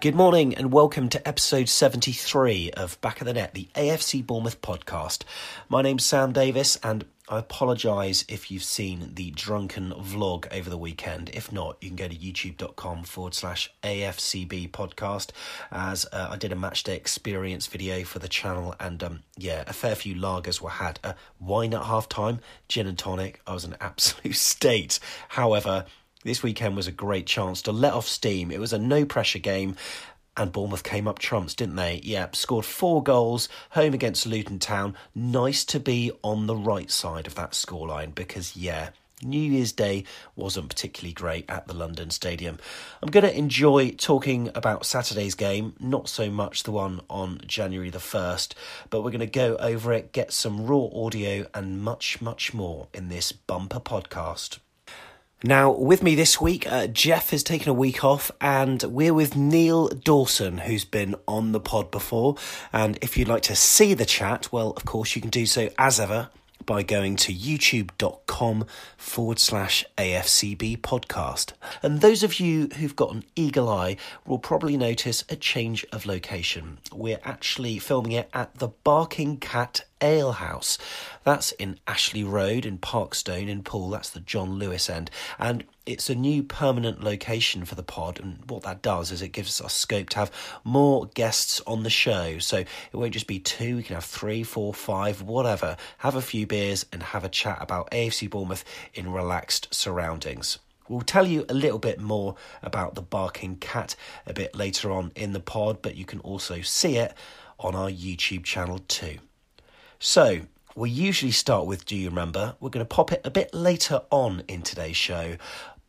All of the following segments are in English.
Good morning and welcome to episode 73 of Back of the Net, the AFC Bournemouth podcast. My name's Sam Davis and I apologise if you've seen the drunken vlog over the weekend. If not, you can go to youtube.com forward slash AFCB podcast as uh, I did a matchday experience video for the channel and um, yeah, a fair few lagers were had. Uh, wine at half time, gin and tonic. I was in absolute state. However, this weekend was a great chance to let off steam. It was a no pressure game. And Bournemouth came up trumps, didn't they? Yep, scored four goals, home against Luton Town. Nice to be on the right side of that scoreline because, yeah, New Year's Day wasn't particularly great at the London Stadium. I'm going to enjoy talking about Saturday's game, not so much the one on January the 1st, but we're going to go over it, get some raw audio, and much, much more in this bumper podcast. Now, with me this week, uh, Jeff has taken a week off, and we're with Neil Dawson, who's been on the pod before. And if you'd like to see the chat, well, of course, you can do so as ever by going to youtube.com forward slash AFCB podcast. And those of you who've got an eagle eye will probably notice a change of location. We're actually filming it at the Barking Cat Ale House. That's in Ashley Road in Parkstone in Poole. That's the John Lewis end. And it's a new permanent location for the pod. And what that does is it gives us scope to have more guests on the show. So it won't just be two, we can have three, four, five, whatever. Have a few beers and have a chat about AFC Bournemouth in relaxed surroundings. We'll tell you a little bit more about the barking cat a bit later on in the pod, but you can also see it on our YouTube channel too. So, we usually start with Do You Remember? We're going to pop it a bit later on in today's show,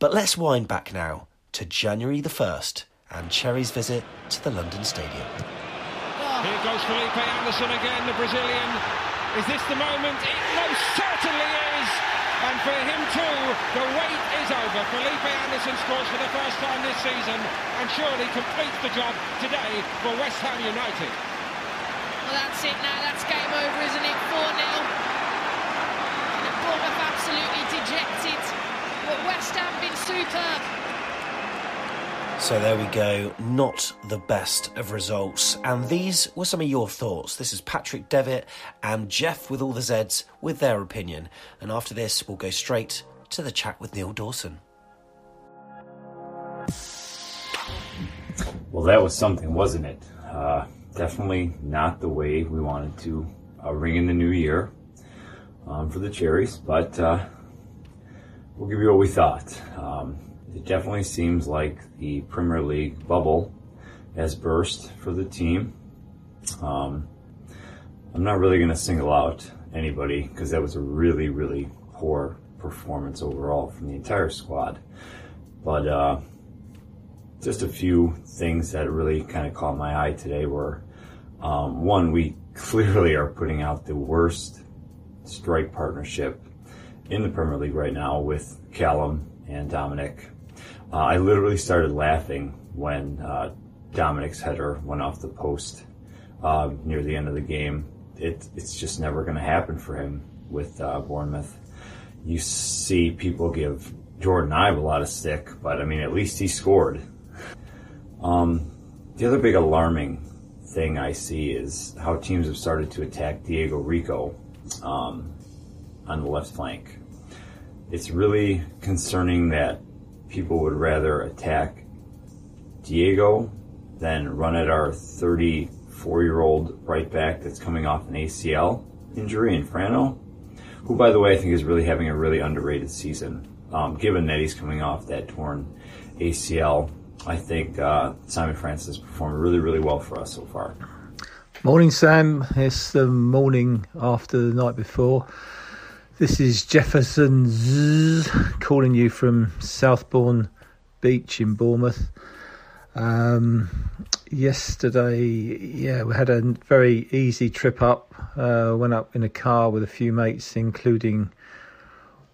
but let's wind back now to January the 1st and Cherry's visit to the London Stadium. Here goes Felipe Anderson again, the Brazilian. Is this the moment? It most certainly is. And for him too, the wait is over. Felipe Anderson scores for the first time this season and surely completes the job today for West Ham United. Well, that's it now. That's game over, isn't it? 4 0. And Bournemouth absolutely dejected. But West Ham been superb. So there we go, not the best of results. And these were some of your thoughts. This is Patrick Devitt and Jeff with all the Zeds with their opinion. And after this, we'll go straight to the chat with Neil Dawson. Well, that was something, wasn't it? Uh, definitely not the way we wanted to uh, ring in the new year um, for the Cherries, but uh, we'll give you what we thought. Um, it definitely seems like the Premier League bubble has burst for the team. Um, I'm not really going to single out anybody because that was a really, really poor performance overall from the entire squad. But uh, just a few things that really kind of caught my eye today were um, one, we clearly are putting out the worst strike partnership in the Premier League right now with Callum and Dominic. Uh, I literally started laughing when uh, Dominic's header went off the post uh, near the end of the game. It, it's just never going to happen for him with uh, Bournemouth. You see people give Jordon Ibe a lot of stick, but I mean, at least he scored. Um, The other big alarming thing I see is how teams have started to attack Diego Rico um, on the left flank. It's really concerning that people would rather attack Diego than run at our 34 year old right back that's coming off an ACL injury in Frano, who, by the way, I think is really having a really underrated season, um, given that he's coming off that torn ACL. I think uh, Simon Francis performed really, really well for us so far. Morning, Sam. It's the morning after the night before. This is Jefferson Zzz, calling you from Southbourne Beach in Bournemouth. Um, yesterday, yeah, we had a very easy trip up. Uh, went up in a car with a few mates, including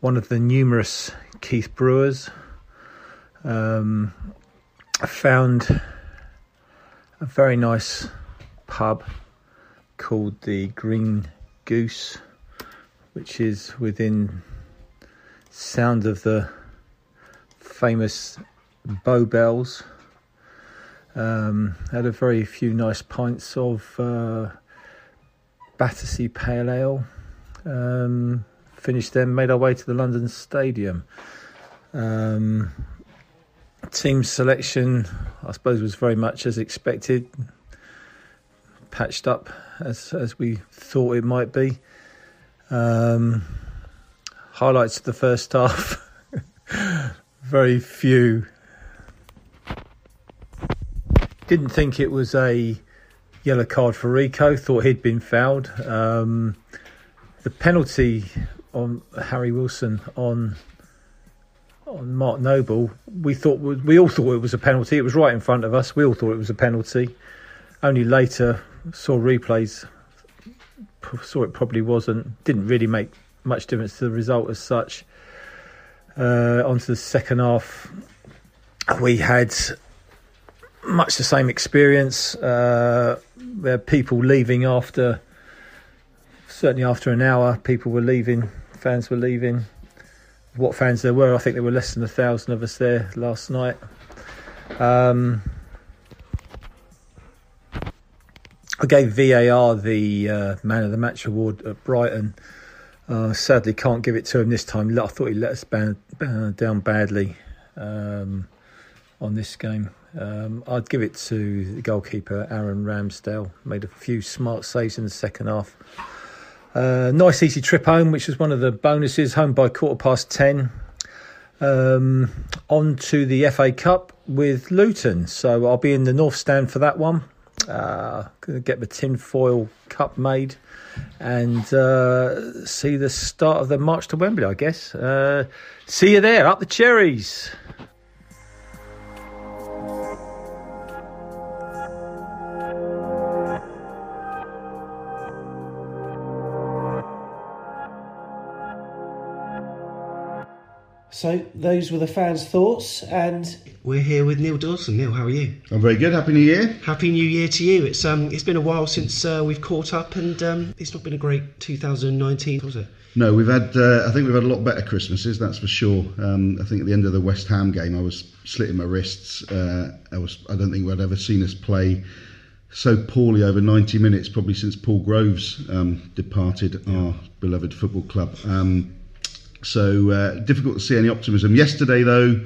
one of the numerous Keith Brewers. Um, I found a very nice pub called the Green Goose, which is within sound of the famous Bow Bells. Um, had a very few nice pints of uh, Battersea Pale Ale. Um, finished them, made our way to the London Stadium. Um, team selection, I suppose, was very much as expected, patched up as as we thought it might be. Um, highlights of the first half, very few. Didn't think it was a yellow card for Rico. Thought he'd been fouled. Um, the penalty on Harry Wilson on on Mark Noble, we thought we all thought it was a penalty. It was right in front of us. We all thought it was a penalty. Only later saw replays, saw it probably wasn't. Didn't really make much difference to the result as such. Uh, onto the second half, we had much the same experience. Uh, there were people leaving after, certainly after an hour. People were leaving. Fans were leaving what fans there were. I think there were less than a thousand of us there last night. Um, I gave VAR the uh, man of the match award at Brighton. Uh, sadly, can't give it to him this time. I thought he let us ban, ban, down badly um, on this game. Um, I'd give it to the goalkeeper Aaron Ramsdale. Made a few smart saves in the second half. Uh, nice easy trip home, which was one of the bonuses. Home by quarter past ten. Um, on to the FA Cup with Luton. So I'll be in the North Stand for that one. Uh, gonna get the tinfoil cup made and uh, see the start of the march to Wembley. I guess. Uh, see you there. Up the cherries. So those were the fans' thoughts, and we're here with Neil Dawson. Neil, how are you? I'm very good. Happy New Year. Happy New Year to you. It's um, it's been a while since uh, we've caught up, and um, it's not been a great 2019, was it? No, we've had. Uh, I think we've had a lot better Christmases. That's for sure. Um, I think at the end of the West Ham game, I was slitting my wrists. Uh, I was. I don't think I'd ever seen us play so poorly over 90 minutes, probably since Paul Groves um, departed yeah. our beloved football club. Um, so uh, difficult to see any optimism. Yesterday, though,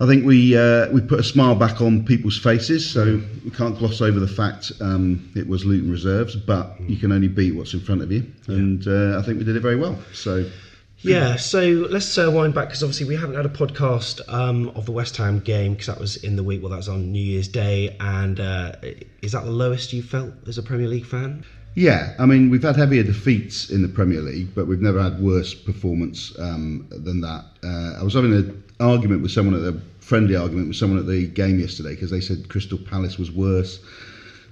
I think we uh, we put a smile back on people's faces. So we can't gloss over the fact um, it was Luton reserves, but you can only beat what's in front of you, and uh, I think we did it very well. So. Yeah, so let's uh, wind back because obviously we haven't had a podcast um, of the West Ham game because that was in the week. Well, that was on New Year's Day, and uh, is that the lowest you felt as a Premier League fan? Yeah, I mean, we've had heavier defeats in the Premier League, but we've never had worse performance um, than that. Uh, I was having an argument with someone at a friendly argument with someone at the game yesterday because they said Crystal Palace was worse.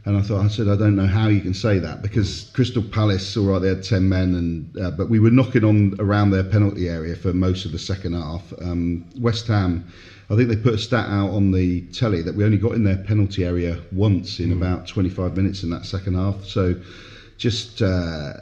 And I thought, I said, I don't know how you can say that because Crystal Palace, all right, they had 10 men, and uh, but we were knocking on around their penalty area for most of the second half. Um, West Ham, I think they put a stat out on the telly that we only got in their penalty area once in mm. about 25 minutes in that second half. So just uh,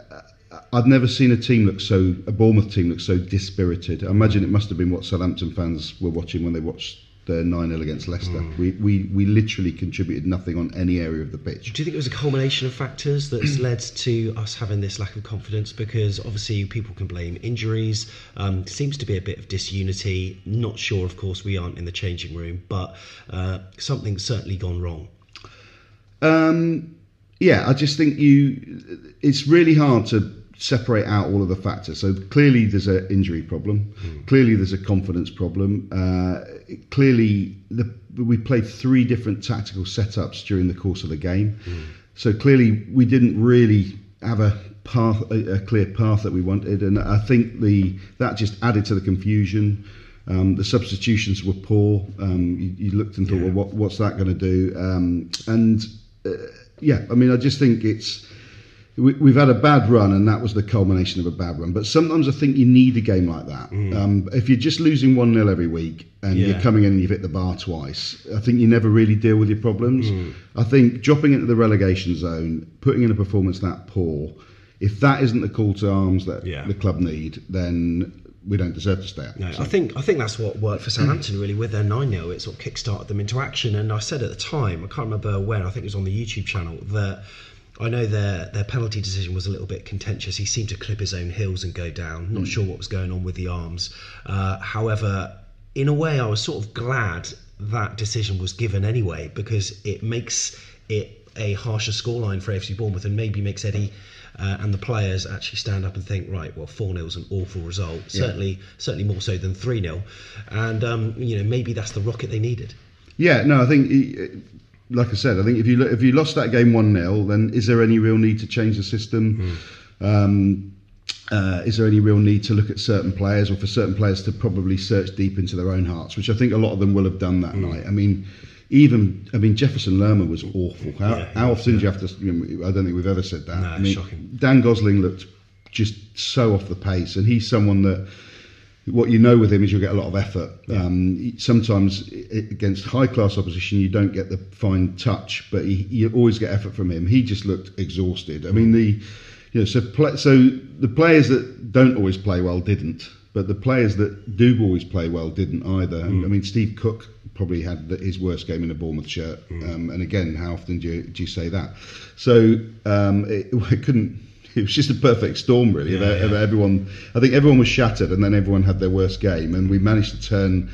I've never seen a team look so a Bournemouth team look so dispirited. I imagine it must have been what Southampton fans were watching when they watched the 9 0 against Leicester. Mm. We, we, we literally contributed nothing on any area of the pitch. Do you think it was a culmination of factors that's led to us having this lack of confidence? Because obviously people can blame injuries. Um, seems to be a bit of disunity. Not sure, of course, we aren't in the changing room, but uh, something's certainly gone wrong. Um, yeah, I just think you. It's really hard to separate out all of the factors. So clearly, there's an injury problem. Clearly, there's a confidence problem. Uh, clearly, the, we played three different tactical setups during the course of the game. So clearly, we didn't really have a path, a, a clear path that we wanted, and I think the that just added to the confusion. Um, the substitutions were poor. Um, you, you looked and thought, well, what, what's that going to do? Um, and uh, yeah, I mean, I just think it's we, we've had a bad run, and that was the culmination of a bad run. But sometimes I think you need a game like that. Um, if you're just losing one 0 every week and Yeah. you're coming in and you've hit the bar twice, I think you never really deal with your problems. I think dropping into the relegation zone, putting in a performance that poor, if that isn't the call to arms that Yeah. the club need, then we don't deserve to stay up. No, So- I think I think that's what worked for Southampton really with their 9 0. It sort of kick-started them into action. And I said at the time, I can't remember when, I think it was on the YouTube channel, that I know their, their penalty decision was a little bit contentious. He seemed to clip his own heels and go down. Not sure what was going on with the arms. Uh, however, in a way, I was sort of glad that decision was given anyway because it makes it a harsher scoreline for AFC Bournemouth and maybe makes Eddie uh, and the players actually stand up and think, right, well, 4 0 is an awful result. Certainly, certainly more so than 3 0. And, um, you know, maybe that's the rocket they needed. Yeah, no, I think, like I said, I think if you if you lost that game one 0 then is there any real need to change the system? Um, uh, is there any real need to look at certain players, or for certain players to probably search deep into their own hearts, which I think a lot of them will have done that night. I mean, even I mean Jefferson Lerma was awful. How, Yeah, how often do you have to? You know, I don't think we've ever said that. No, I mean, shocking. Dan Gosling looked just so off the pace, and he's someone that what you know with him is you'll get a lot of effort. Um, sometimes against high class opposition, you don't get the fine touch, but he, you always get effort from him. He just looked exhausted. I mean, the you know, so pla so the players that don't always play well didn't, but the players that do always play well didn't either. And, I mean, Steve Cook probably had the, his worst game in a Bournemouth shirt. Um, and again, how often do you, do you say that? So um, it, it couldn't it was just a perfect storm, really. of, of everyone, I think everyone was shattered, and then everyone had their worst game, and we managed to turn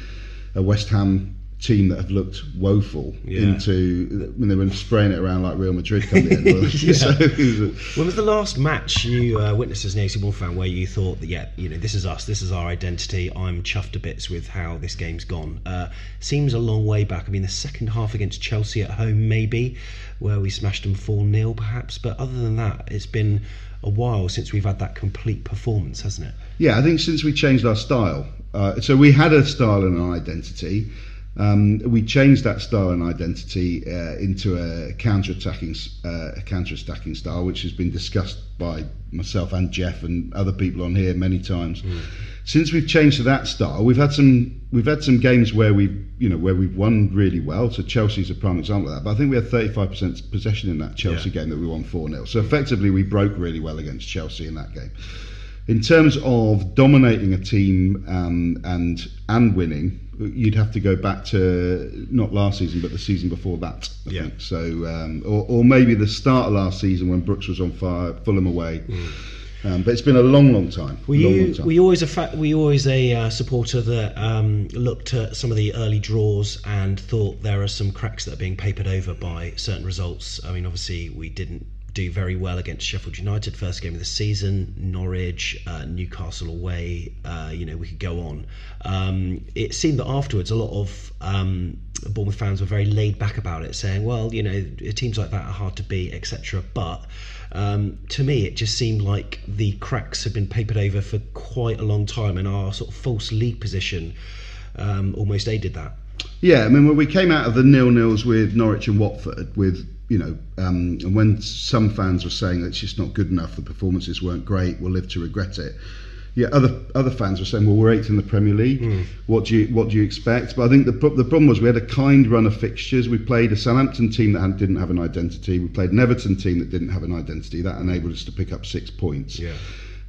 a West Ham team that have looked woeful Yeah. into when they were spraying it around like Real Madrid the end. So it was a- When was the last match you uh, witnessed as an AFC Bournemouth fan where you thought that, yeah, you know, this is us, this is our identity, I'm chuffed to bits with how this game's gone? Uh, seems a long way back. I mean, the second half against Chelsea at home, maybe, where we smashed them 4 0, perhaps. But other than that, it's been a while since we've had that complete performance, hasn't it? Yeah, I think since we changed our style, uh, so we had a style and an identity. Um, we changed that style and identity uh, into a counter-attacking, uh, counter-attacking style, which has been discussed by myself and Jeff and other people on here many times. Since we've changed to that style, we've had some we've had some games where we've you know where we've won really well. So Chelsea's a prime example of that. But I think we had 35% possession in that Chelsea game that we won 4 0 So effectively, we broke really well against Chelsea in that game in terms of dominating a team um, and and winning, you'd have to go back to not last season, but the season before that. I Yeah. think. So, um, or, or maybe the start of last season when Brooks was on fire, Fulham away. Um, but it's been a long, long time. Were long, you long time. were you always a fa- were you always a uh, supporter that um, looked at some of the early draws and thought there are some cracks that are being papered over by certain results? I mean, obviously we didn't do very well against Sheffield United first game of the season, Norwich, uh, Newcastle away. Uh, you know, we could go on. Um, it seemed that afterwards a lot of um, Bournemouth fans were very laid back about it, saying, "Well, you know, teams like that are hard to beat, etc." But um, to me, it just seemed like the cracks had been papered over for quite a long time, and our sort of false league position um, almost aided that. Yeah, I mean, when we came out of the nil nils with Norwich and Watford, with you know, um, and when some fans were saying that it's just not good enough, the performances weren't great, we'll live to regret it. Yeah, other other fans were saying, well, we're eighth in the Premier League. What do you what do you expect? But I think the the problem was we had a kind run of fixtures. We played a Southampton team that didn't have an identity. We played an Everton team that didn't have an identity. That enabled us to pick up six points. Yeah.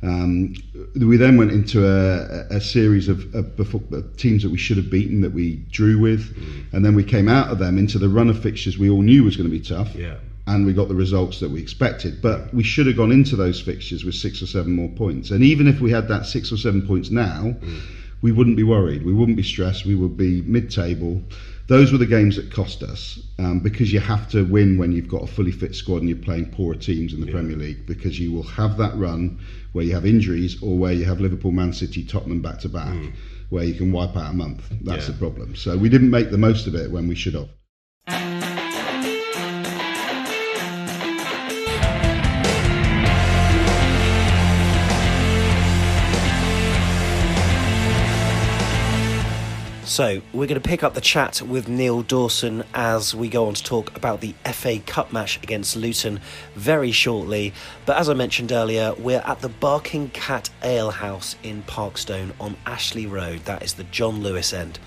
Um, we then went into a, a series of, of, of, teams that we should have beaten that we drew with, mm. and then we came out of them into the run of fixtures we all knew was going to be tough. Yeah. And we got the results that we expected, but we should have gone into those fixtures with six or seven more points. And even if we had that six or seven points now, mm. we wouldn't be worried. We wouldn't be stressed. We would be mid-table those were the games that cost us um, because you have to win when you've got a fully fit squad and you're playing poorer teams in the yeah. Premier League because you will have that run where you have injuries or where you have Liverpool, Man City, Tottenham back to back, mm. where you can wipe out a month. That's yeah. the problem. So we didn't make the most of it when we should have. So, we're going to pick up the chat with Neil Dawson as we go on to talk about the FA Cup match against Luton very shortly. But as I mentioned earlier, we're at the Barking Cat Ale House in Parkstone on Ashley Road. That is the John Lewis end.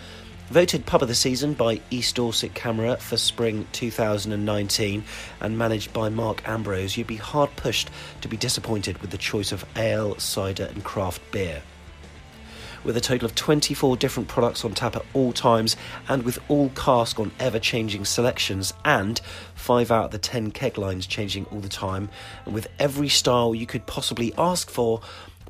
Voted Pub of the Season by East Dorset CAMRA for spring 2019 and managed by Mark Ambrose, you'd be hard pushed to be disappointed with the choice of ale, cider, and craft beer with a total of 24 different products on tap at all times and with all cask on ever changing selections and 5 out of the 10 keg lines changing all the time. And with every style you could possibly ask for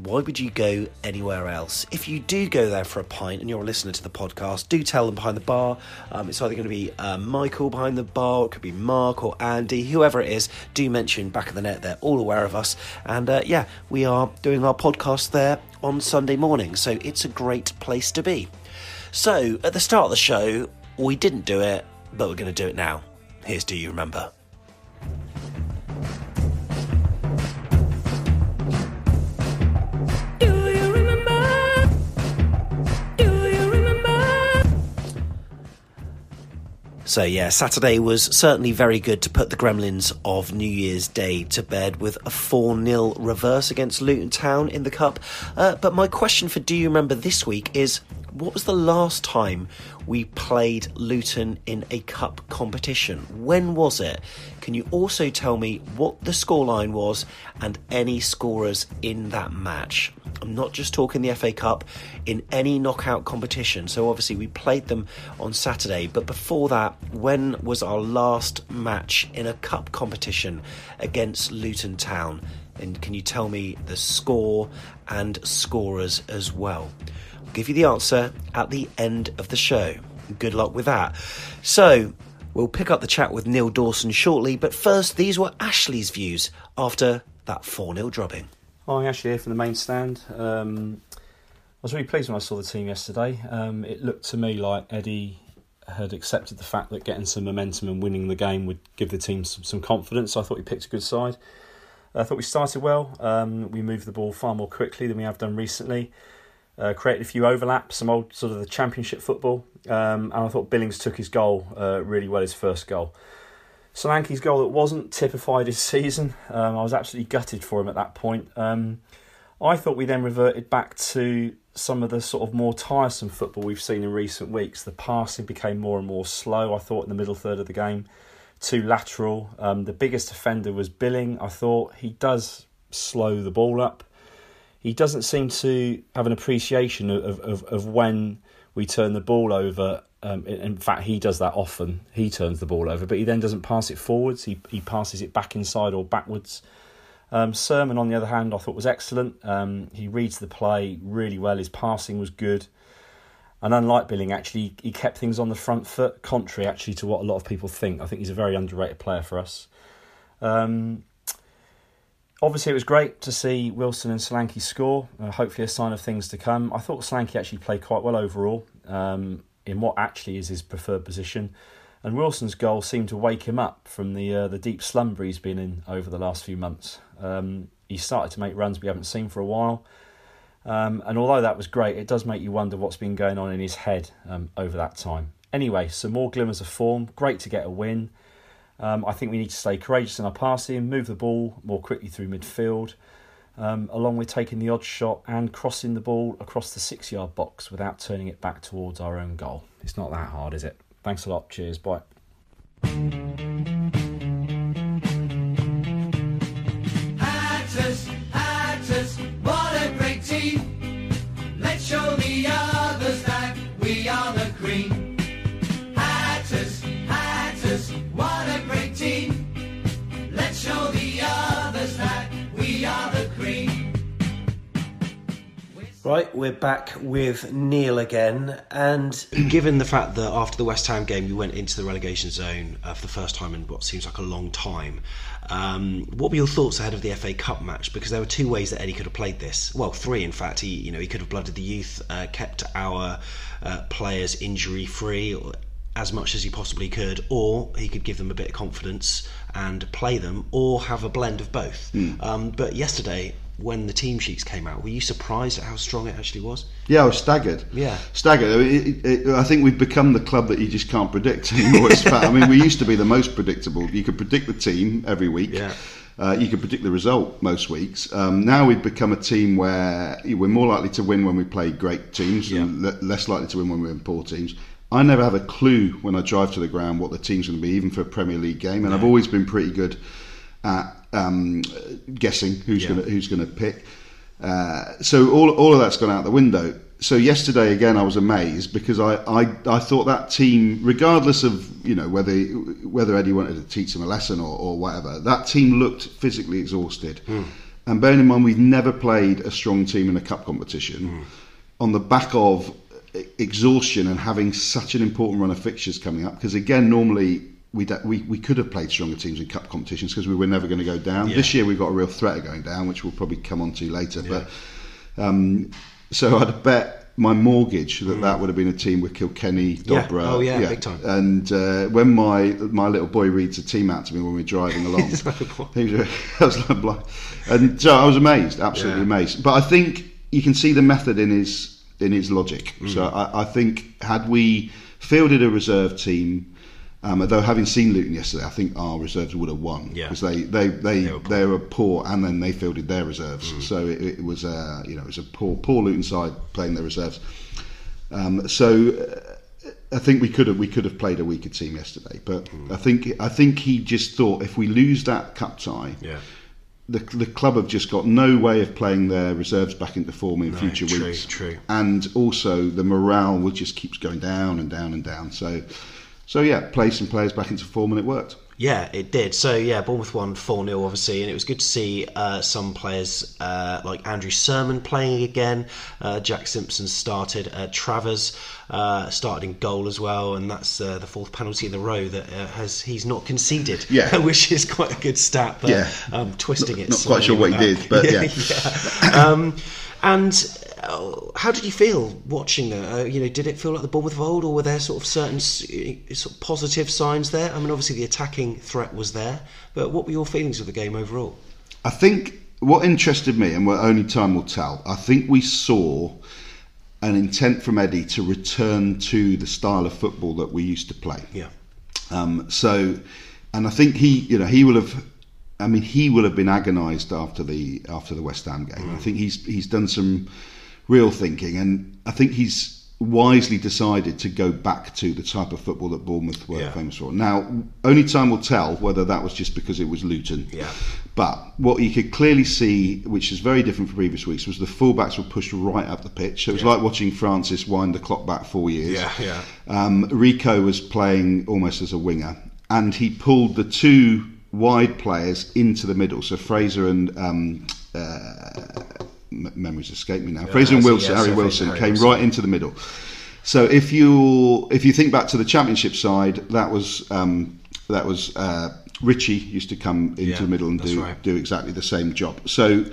why would you go anywhere else? If you do go there for a pint and you're a listener to the podcast, do tell them behind the bar. Um, it's either going to be uh, Michael behind the bar, it could be Mark or Andy, whoever it is. Do mention back of the net; they're all aware of us. And uh, yeah, we are doing our podcast there on Sunday morning, so it's a great place to be. So at the start of the show, we didn't do it, but we're going to do it now. Here's Do You Remember? So, yeah, Saturday was certainly very good to put the Gremlins of New Year's Day to bed with a 4 0 reverse against Luton Town in the Cup. Uh, but my question for Do You Remember this week is what was the last time we played Luton in a cup competition? When was it? Can you also tell me what the scoreline was and any scorers in that match? I'm not just talking the FA Cup, in any knockout competition. So obviously we played them on Saturday, but before that, when was our last match in a cup competition against Luton Town? And can you tell me the score and scorers as well? I'll give you the answer at the end of the show. Good luck with that. So, we'll pick up the chat with Neil Dawson shortly, but first, these were Ashley's views after that 4 0 dropping. Hi, Ashley here from the main stand. Um, I was really pleased when I saw the team yesterday. Um, it looked to me like Eddie had accepted the fact that getting some momentum and winning the game would give the team some, some confidence. So I thought he picked a good side. I thought we started well. Um, we moved the ball far more quickly than we have done recently uh, created a few overlaps, some old sort of the championship football, um, and I thought Billings took his goal uh, really well, his first goal. Solanke's goal that wasn't typified his season. Um, I was absolutely gutted for him at that point. Um, I thought we then reverted back to some of the sort of more tiresome football we've seen in recent weeks. The passing became more and more slow. I thought in the middle third of the game, too lateral. Um, the biggest offender was Billing. I thought he does slow the ball up he doesn't seem to have an appreciation of, of, of when we turn the ball over. Um, in fact, he does that often. He turns the ball over, but he then doesn't pass it forwards. He he passes it back inside or backwards. Um, Surman, on the other hand, I thought was excellent. Um, he reads the play really well. His passing was good, and unlike Billing, actually, he kept things on the front foot. Contrary, actually, to what a lot of people think. I think he's a very underrated player for us. Um, obviously, it was great to see Wilson and Solanke score. Uh, hopefully, a sign of things to come. I thought Solanke actually played quite well overall um, in what actually is his preferred position. And Wilson's goal seemed to wake him up from the uh, the deep slumber he's been in over the last few months. Um, he started to make runs we haven't seen for a while. Um, and although that was great, it does make you wonder what's been going on in his head um, over that time. Anyway, some more glimmers of form. Great to get a win. Um, I think we need to stay courageous in our passing, move the ball more quickly through midfield, um, along with taking the odd shot and crossing the ball across the six yard box without turning it back towards our own goal. It's not that hard, is it? Thanks a lot. Cheers. Bye. Hatters, hatters, Right, we're back with Neil again, and given the fact that after the West Ham game you went into the relegation zone uh, for the first time in what seems like a long time, um, what were your thoughts ahead of the FA Cup match? Because there were two ways that Eddie could have played this. Well, three in fact. He, you know, he could have blooded the youth, uh, kept our uh, players injury free as much as he possibly could, or he could give them a bit of confidence and play them, or have a blend of both. Mm. Um, but yesterday, when the team sheets came out. Were you surprised at how strong it actually was? Yeah, I was staggered. Yeah, staggered. I, mean, it, it, I think we've become the club that you just can't predict anymore. I mean, we used to be the most predictable. You could predict the team every week. Yeah. Uh, you could predict the result most weeks. Um, now we've become a team where we're more likely to win when we play great teams yeah. and le- less likely to win when we're in poor teams. I never have a clue when I drive to the ground what the team's going to be, even for a Premier League game, and I've always been pretty good at um, guessing who's yeah. going who's going to pick. Uh, so all, all of that's gone out the window. So yesterday again, I was amazed because I, I, I thought that team, regardless of you know whether whether Eddie wanted to teach them a lesson or, or whatever, that team looked physically exhausted. Mm. And bearing in mind, we've never played a strong team in a cup competition mm. on the back of exhaustion and having such an important run of fixtures coming up. Because again, normally we, we we could have played stronger teams in cup competitions because we were never going to go down. Yeah. This year we've got a real threat of going down, which we'll probably come on to later. Yeah. But um, so I'd bet my mortgage that mm. that would have been a team with Kilkenny, Dobre. Yeah. Oh yeah, yeah, big time. And uh, when my my little boy reads a team out to me when we're driving along, he was, I was like, and so I was amazed, absolutely amazed. But I think you can see the method in his in his logic. Mm. So I, I think had we fielded a reserve team um, although having seen Luton yesterday, I think our reserves would have won because they they they they were, they were, poor and then they fielded their reserves. Mm. So it, it, was a you know it was a poor poor Luton side playing their reserves. Um, so uh, I think we could have we could have played a weaker team yesterday, but mm. I think I think he just thought if we lose that cup tie, yeah. The, the club have just got no way of playing their reserves back into form in no, future true, weeks. True. And also the morale will just keeps going down and down and down. So so yeah, play some players back into form and it worked. Yeah, it did. So yeah, Bournemouth won four 0 obviously, and it was good to see uh, some players uh, like Andrew Surman playing again. Uh, Jack Simpson started. Uh, Travers uh, started in goal as well, and that's uh, the fourth penalty in the row that has he's not conceded. Yeah, which is quite a good stat. But, yeah, um, twisting not, it. Not quite sure what he did, but yeah. yeah. Um, and how did you feel watching that? Uh, you know, did it feel like the Bournemouth of old, or were there sort of certain sort of positive signs there? I mean, obviously the attacking threat was there, but what were your feelings of the game overall? I think what interested me, and what only time will tell, I think we saw an intent from Eddie to return to the style of football that we used to play. Yeah. Um, so, and I think he, you know, he will have I mean, he will have been agonised after the after the West Ham game. Mm. I think he's he's done some real thinking, and I think he's wisely decided to go back to the type of football that Bournemouth were yeah. famous for. Now, only time will tell whether that was just because it was Luton. Yeah. But what you could clearly see, which is very different from previous weeks, was the fullbacks were pushed right up the pitch. So it was yeah. like watching Francis wind the clock back four years. Yeah, yeah. Um, Rico was playing almost as a winger, and he pulled the two wide players into the middle. So Fraser and um, uh, memories escape me now. Yeah, Fraser and Wilson, Harry Wilson, Harry came Wilson. right into the middle. So if you if you think back to the championship side, that was um, that was uh, Ritchie used to come into yeah, the middle and do right. do exactly the same job. So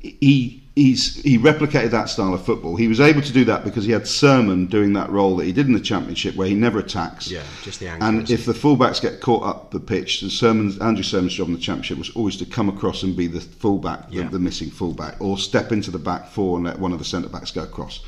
he he's he replicated that style of football. He was able to do that because he had Surman doing that role that he did in the championship, where he never attacks. Yeah, just the And if the fullbacks get caught up the pitch, and Surman's Andrew Surman's job in the championship was always to come across and be the fullback, yeah. the, the missing fullback, or step into the back four and let one of the centre backs go across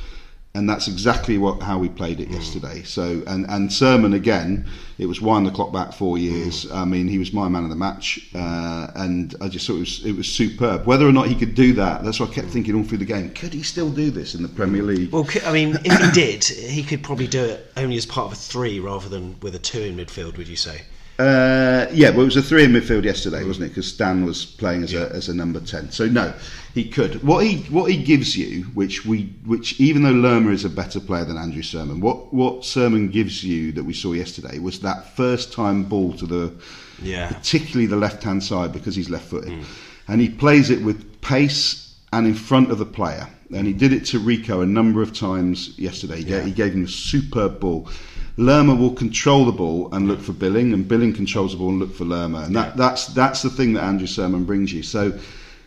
and that's exactly what how we played it mm. yesterday. So and and Surman again, it was wind the clock back four years. Mm. I mean, he was my man of the match, uh, and I just thought it was it was superb. Whether or not he could do that, that's what I kept thinking all through the game. Could he still do this in the Premier League? Well, I mean, if he did, he could probably do it only as part of a three rather than with a two in midfield. Would you say? Uh, yeah, well, it was a three in midfield yesterday, wasn't it? Because Stan was playing as, yeah. a, as a number ten. So no, he could. What he what he gives you, which we which even though Lerma is a better player than Andrew Surman, what what Surman gives you that we saw yesterday was that first time ball to the, yeah, particularly the left hand side because he's left footed, mm. and he plays it with pace and in front of the player. And he did it to Rico a number of times yesterday. He, gave, he gave him a superb ball. Lerma will control the ball and look for Billing, and Billing controls the ball and look for Lerma. And that, that's that's the thing that Andrew Surman brings you. So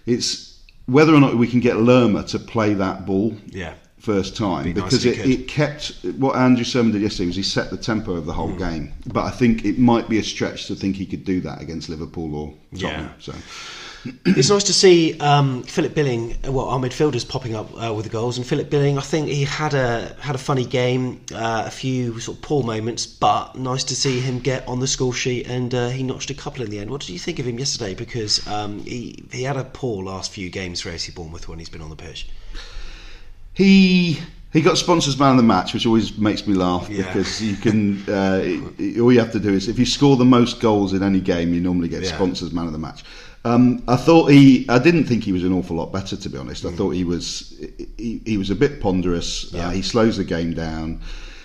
it's whether or not we can get Lerma to play that ball Yeah. first time Be because if it, it kept what Andrew Surman did yesterday was he set the tempo of the whole Hmm. game. But I think it might be a stretch to think he could do that against Liverpool or Tottenham. Yeah. So It's nice to see um, Philip Billing, uh, well, our midfielders popping up uh, with the goals. And Philip Billing, I think he had a had a funny game, uh, a few sort of poor moments, but nice to see him get on the score sheet, and uh, he notched a couple in the end. What did you think of him yesterday? Because um, he he had a poor last few games for AC Bournemouth when he's been on the pitch. he he got sponsors man of the match, which always makes me laugh Yeah. because you can uh, it- it- all you have to do is if you score the most goals in any game, you normally get Yeah. sponsors man of the match. Um, I thought he, I didn't think he was an awful lot better to be honest. I thought he was he, he was a bit ponderous. Mm. Yeah. Uh, he slows the game down.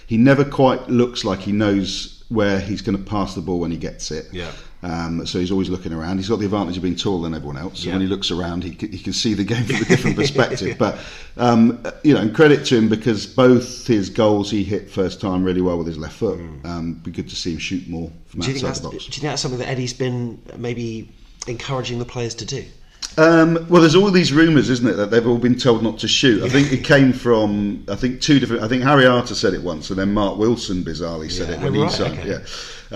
He never quite looks like he knows where he's going to pass the ball when he gets it. Yeah. Um, so he's always looking around. He's got the advantage of being taller than everyone else. So Yeah. when he looks around, he can, he can see the game from a different perspective. But um, you know, and credit to him because both his goals he hit first time really well with his left foot. Um, be good to see him shoot more from Do outside the do you think that's something that Eddie's been maybe encouraging the players to do? Um, well, there's all these rumours, isn't it, that they've all been told not to shoot. I think it came from, I think two different. I think Harry Arter said it once, and then Marc Wilson bizarrely said Yeah. it when Oh, he right, signed. okay. Yeah,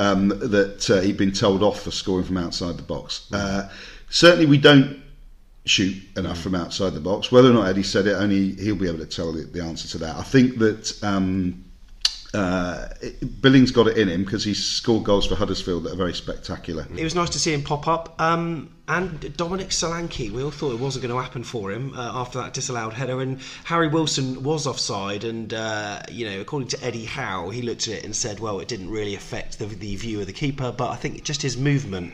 um, that uh, he'd been told off for scoring from outside the box. Uh, certainly, we don't shoot enough from outside the box. Whether or not Eddie said it, only he'll be able to tell the, the answer to that. I think that. Um, uh, Billings got it in him because he's scored goals for Huddersfield that are very spectacular. It was nice to see him pop up. Um, and Dominic Solanke, we all thought it wasn't going to happen for him uh, after that disallowed header. And Harry Wilson was offside. And, uh, you know, according to Eddie Howe, he looked at it and said, well, it didn't really affect the, the view of the keeper. But I think just his movement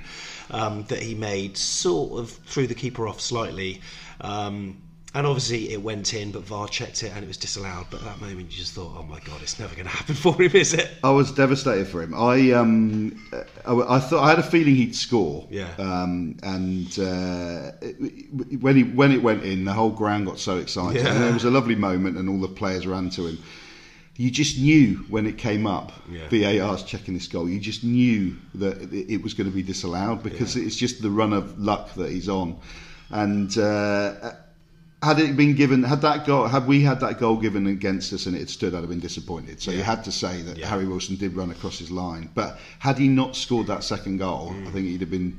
um, that he made sort of threw the keeper off slightly. Um, and obviously it went in, but VAR checked it and it was disallowed. But at that moment, you just thought, oh my God, it's never going to happen for him, is it? I was devastated for him. I um, I, I thought I had a feeling he'd score. Yeah. Um, and uh, it- when he when it went in, the whole ground got so excited, Yeah. and it was a lovely moment, and all the players ran to him. You just knew when it came up, Yeah. VAR's checking this goal. You just knew that it it was going to be disallowed because it's just the run of luck that he's on, and. Uh, had it been given, had that goal, had we had that goal given against us and it had stood, I'd have been disappointed. So you had to say that Yeah. Harry Wilson did run across his line. But had he not scored that second goal, Mm. I think he'd have been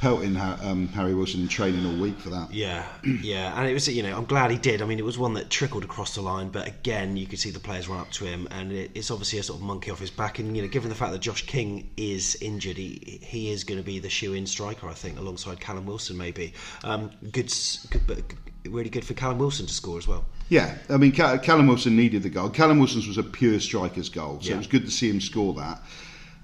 pelting um, Harry Wilson in training all week for that. Yeah, yeah, and it was you know I'm glad he did. I mean, it was one that trickled across the line, but again, you could see the players run up to him, and it, it's obviously a sort of monkey off his back. And you know, given the fact that Josh King is injured, he he is going to be the shoe-in striker, I think, alongside Callum Wilson, maybe. Um, good, good, but really good for Callum Wilson to score as well. Yeah, I mean, Callum Wilson needed the goal. Callum Wilson's was a pure striker's goal, so Yeah. it was good to see him score that.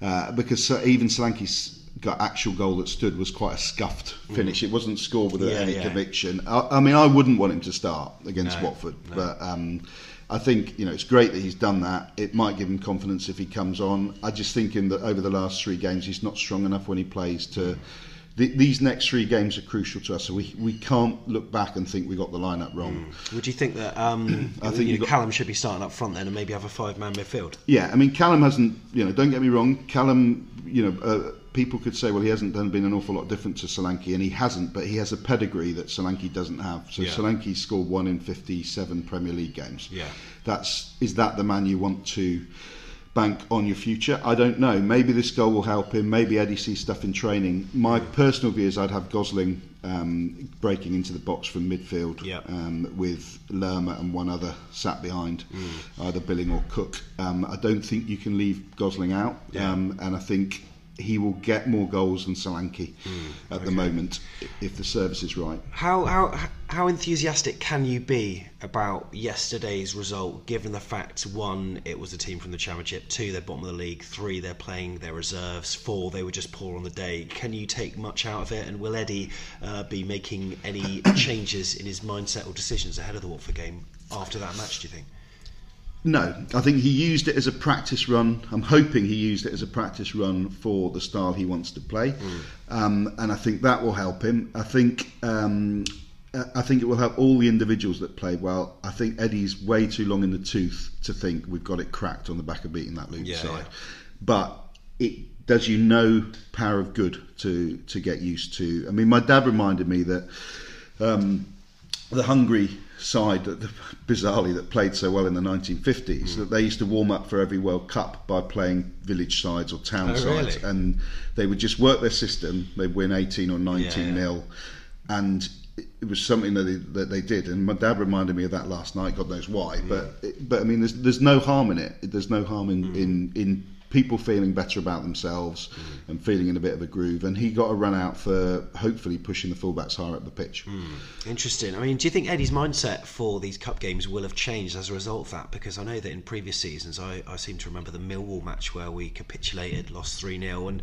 Uh, because even Solanke's actual goal that stood was quite a scuffed finish. It wasn't scored with Mm. Yeah, any yeah. conviction. I, I mean, I wouldn't want him to start against No, Watford, but um, I think you know it's great that he's done that. It might give him confidence if he comes on. I just think in that over the last three games he's not strong enough when he plays to. th these next three games are crucial to us, so we, we can't look back and think we got the lineup wrong. Would you think that um, I think you know, got- Callum should be starting up front then, and maybe have a five-man midfield? Yeah, I mean, Callum hasn't, you know, don't get me wrong, Callum, you know, uh, people could say, well, he hasn't done been an awful lot different to Solanke, and he hasn't, but he has a pedigree that Solanke doesn't have. So Yeah. Solanke scored one in 57 Premier League games. Yeah. That's, is that the man you want to bank on your future? I don't know. Maybe this goal will help him. Maybe Eddie sees stuff in training. My personal view is I'd have Gosling um, breaking into the box from midfield um, with Lerma and one other sat behind, Mm. either Billing or Cook. Um, I don't think you can leave Gosling out, Yeah. um, and I think he will get more goals than Solanke Mm. at the moment if the service is right. How how how enthusiastic can you be about yesterday's result, given the fact one, it was a team from the championship, two, they're bottom of the league, three, they're playing their reserves, four, they were just poor on the day. Can you take much out of it? And will Eddie uh, be making any changes in his mindset or decisions ahead of the Watford game after that match? Do you think? No, I think he used it as a practice run. I'm hoping he used it as a practice run for the style he wants to play, um, and I think that will help him. I think um, I think it will help all the individuals that play well. I think Eddie's way too long in the tooth to think we've got it cracked on the back of beating that Luton Yeah, side. yeah. But it does you no power of good to to get used to. I mean, my dad reminded me that um, the Hungary side, that bizarrely, that played so well in the 1950s, Hmm. that they used to warm up for every World Cup by playing village sides or town Oh, sides, really? and they would just work their system. They'd win 18 or 19 Yeah, yeah. nil, and it was something that they, that they did. And my dad reminded me of that last night. God knows why, but but I mean, there's there's no harm in it. There's no harm in in, in people feeling better about themselves mm. and feeling in a bit of a groove. And he got a run out for hopefully pushing the fullbacks higher up the pitch. Hmm. Interesting. I mean, do you think Eddie's mindset for these cup games will have changed as a result of that? Because I know that in previous seasons, I, I seem to remember the Millwall match where we capitulated, lost three 0 and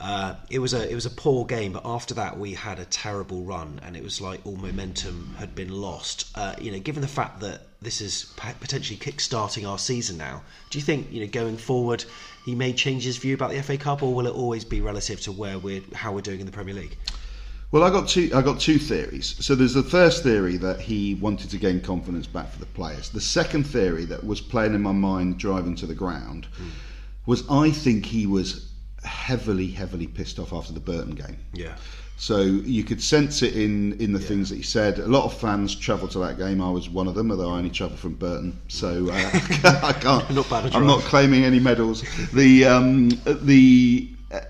uh, it was a it was a poor game. But after that, we had a terrible run, and it was like all momentum had been lost. Uh, you know, given the fact that this is potentially kick-starting our season now, do you think you know going forward? He may change his view about the FA Cup, or will it always be relative to where we're how we're doing in the Premier League? Well, I got two. I got two theories. So there's the first theory that he wanted to gain confidence back for the players. The second theory that was playing in my mind, driving to the ground, was I think he was heavily, heavily pissed off after the Burton game. Yeah. So you could sense it in, in the things that he said. A lot of fans travelled to that game. I was one of them, although I only travelled from Burton, so uh, I can't. Not bad I'm not claiming any medals. The um, the uh,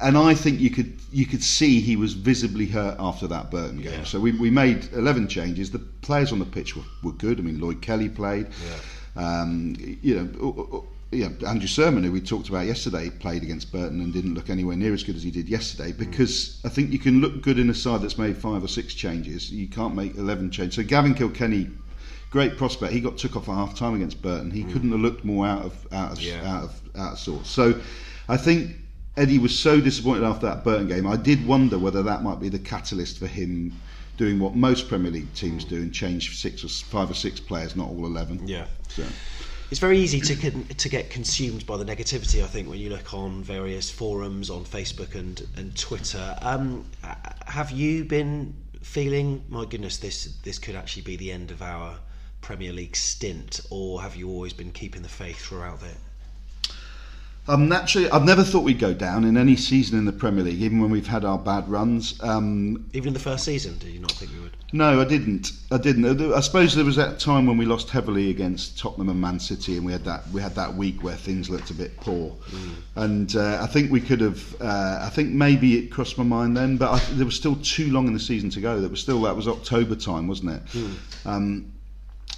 and I think you could you could see he was visibly hurt after that Burton game. So we, we made 11 changes. The players on the pitch were, were good. I mean, Lloyd Kelly played. Um, you know. Yeah, Andrew Surman, who we talked about yesterday, played against Burton and didn't look anywhere near as good as he did yesterday. Because I think you can look good in a side that's made five or six changes. You can't make eleven changes. So Gavin Kilkenny, great prospect. He got took off at half time against Burton. He hmm. couldn't have looked more out of out of Yeah. out of out of sorts. So I think Eddie was so disappointed after that Burton game. I did wonder whether that might be the catalyst for him doing what most Premier League teams hmm. do and change six or five or six players, not all eleven. Yeah. So. It's very easy to con- to get consumed by the negativity. I think when you look on various forums on Facebook and and Twitter. Um, have you been feeling, my goodness, this this could actually be the end of our Premier League stint, or have you always been keeping the faith throughout it? Um, naturally, I've never thought we'd go down in any season in the Premier League, even when we've had our bad runs. Um, Even in the first season, did you not think we would? no, I didn't. I didn't. I suppose there was that time when we lost heavily against Tottenham and Man City, and we had that we had that week where things looked a bit poor. And uh, I think we could have. Uh, I think maybe it crossed my mind then, but I, there was still too long in the season to go. There was still that was October time, wasn't it? Um,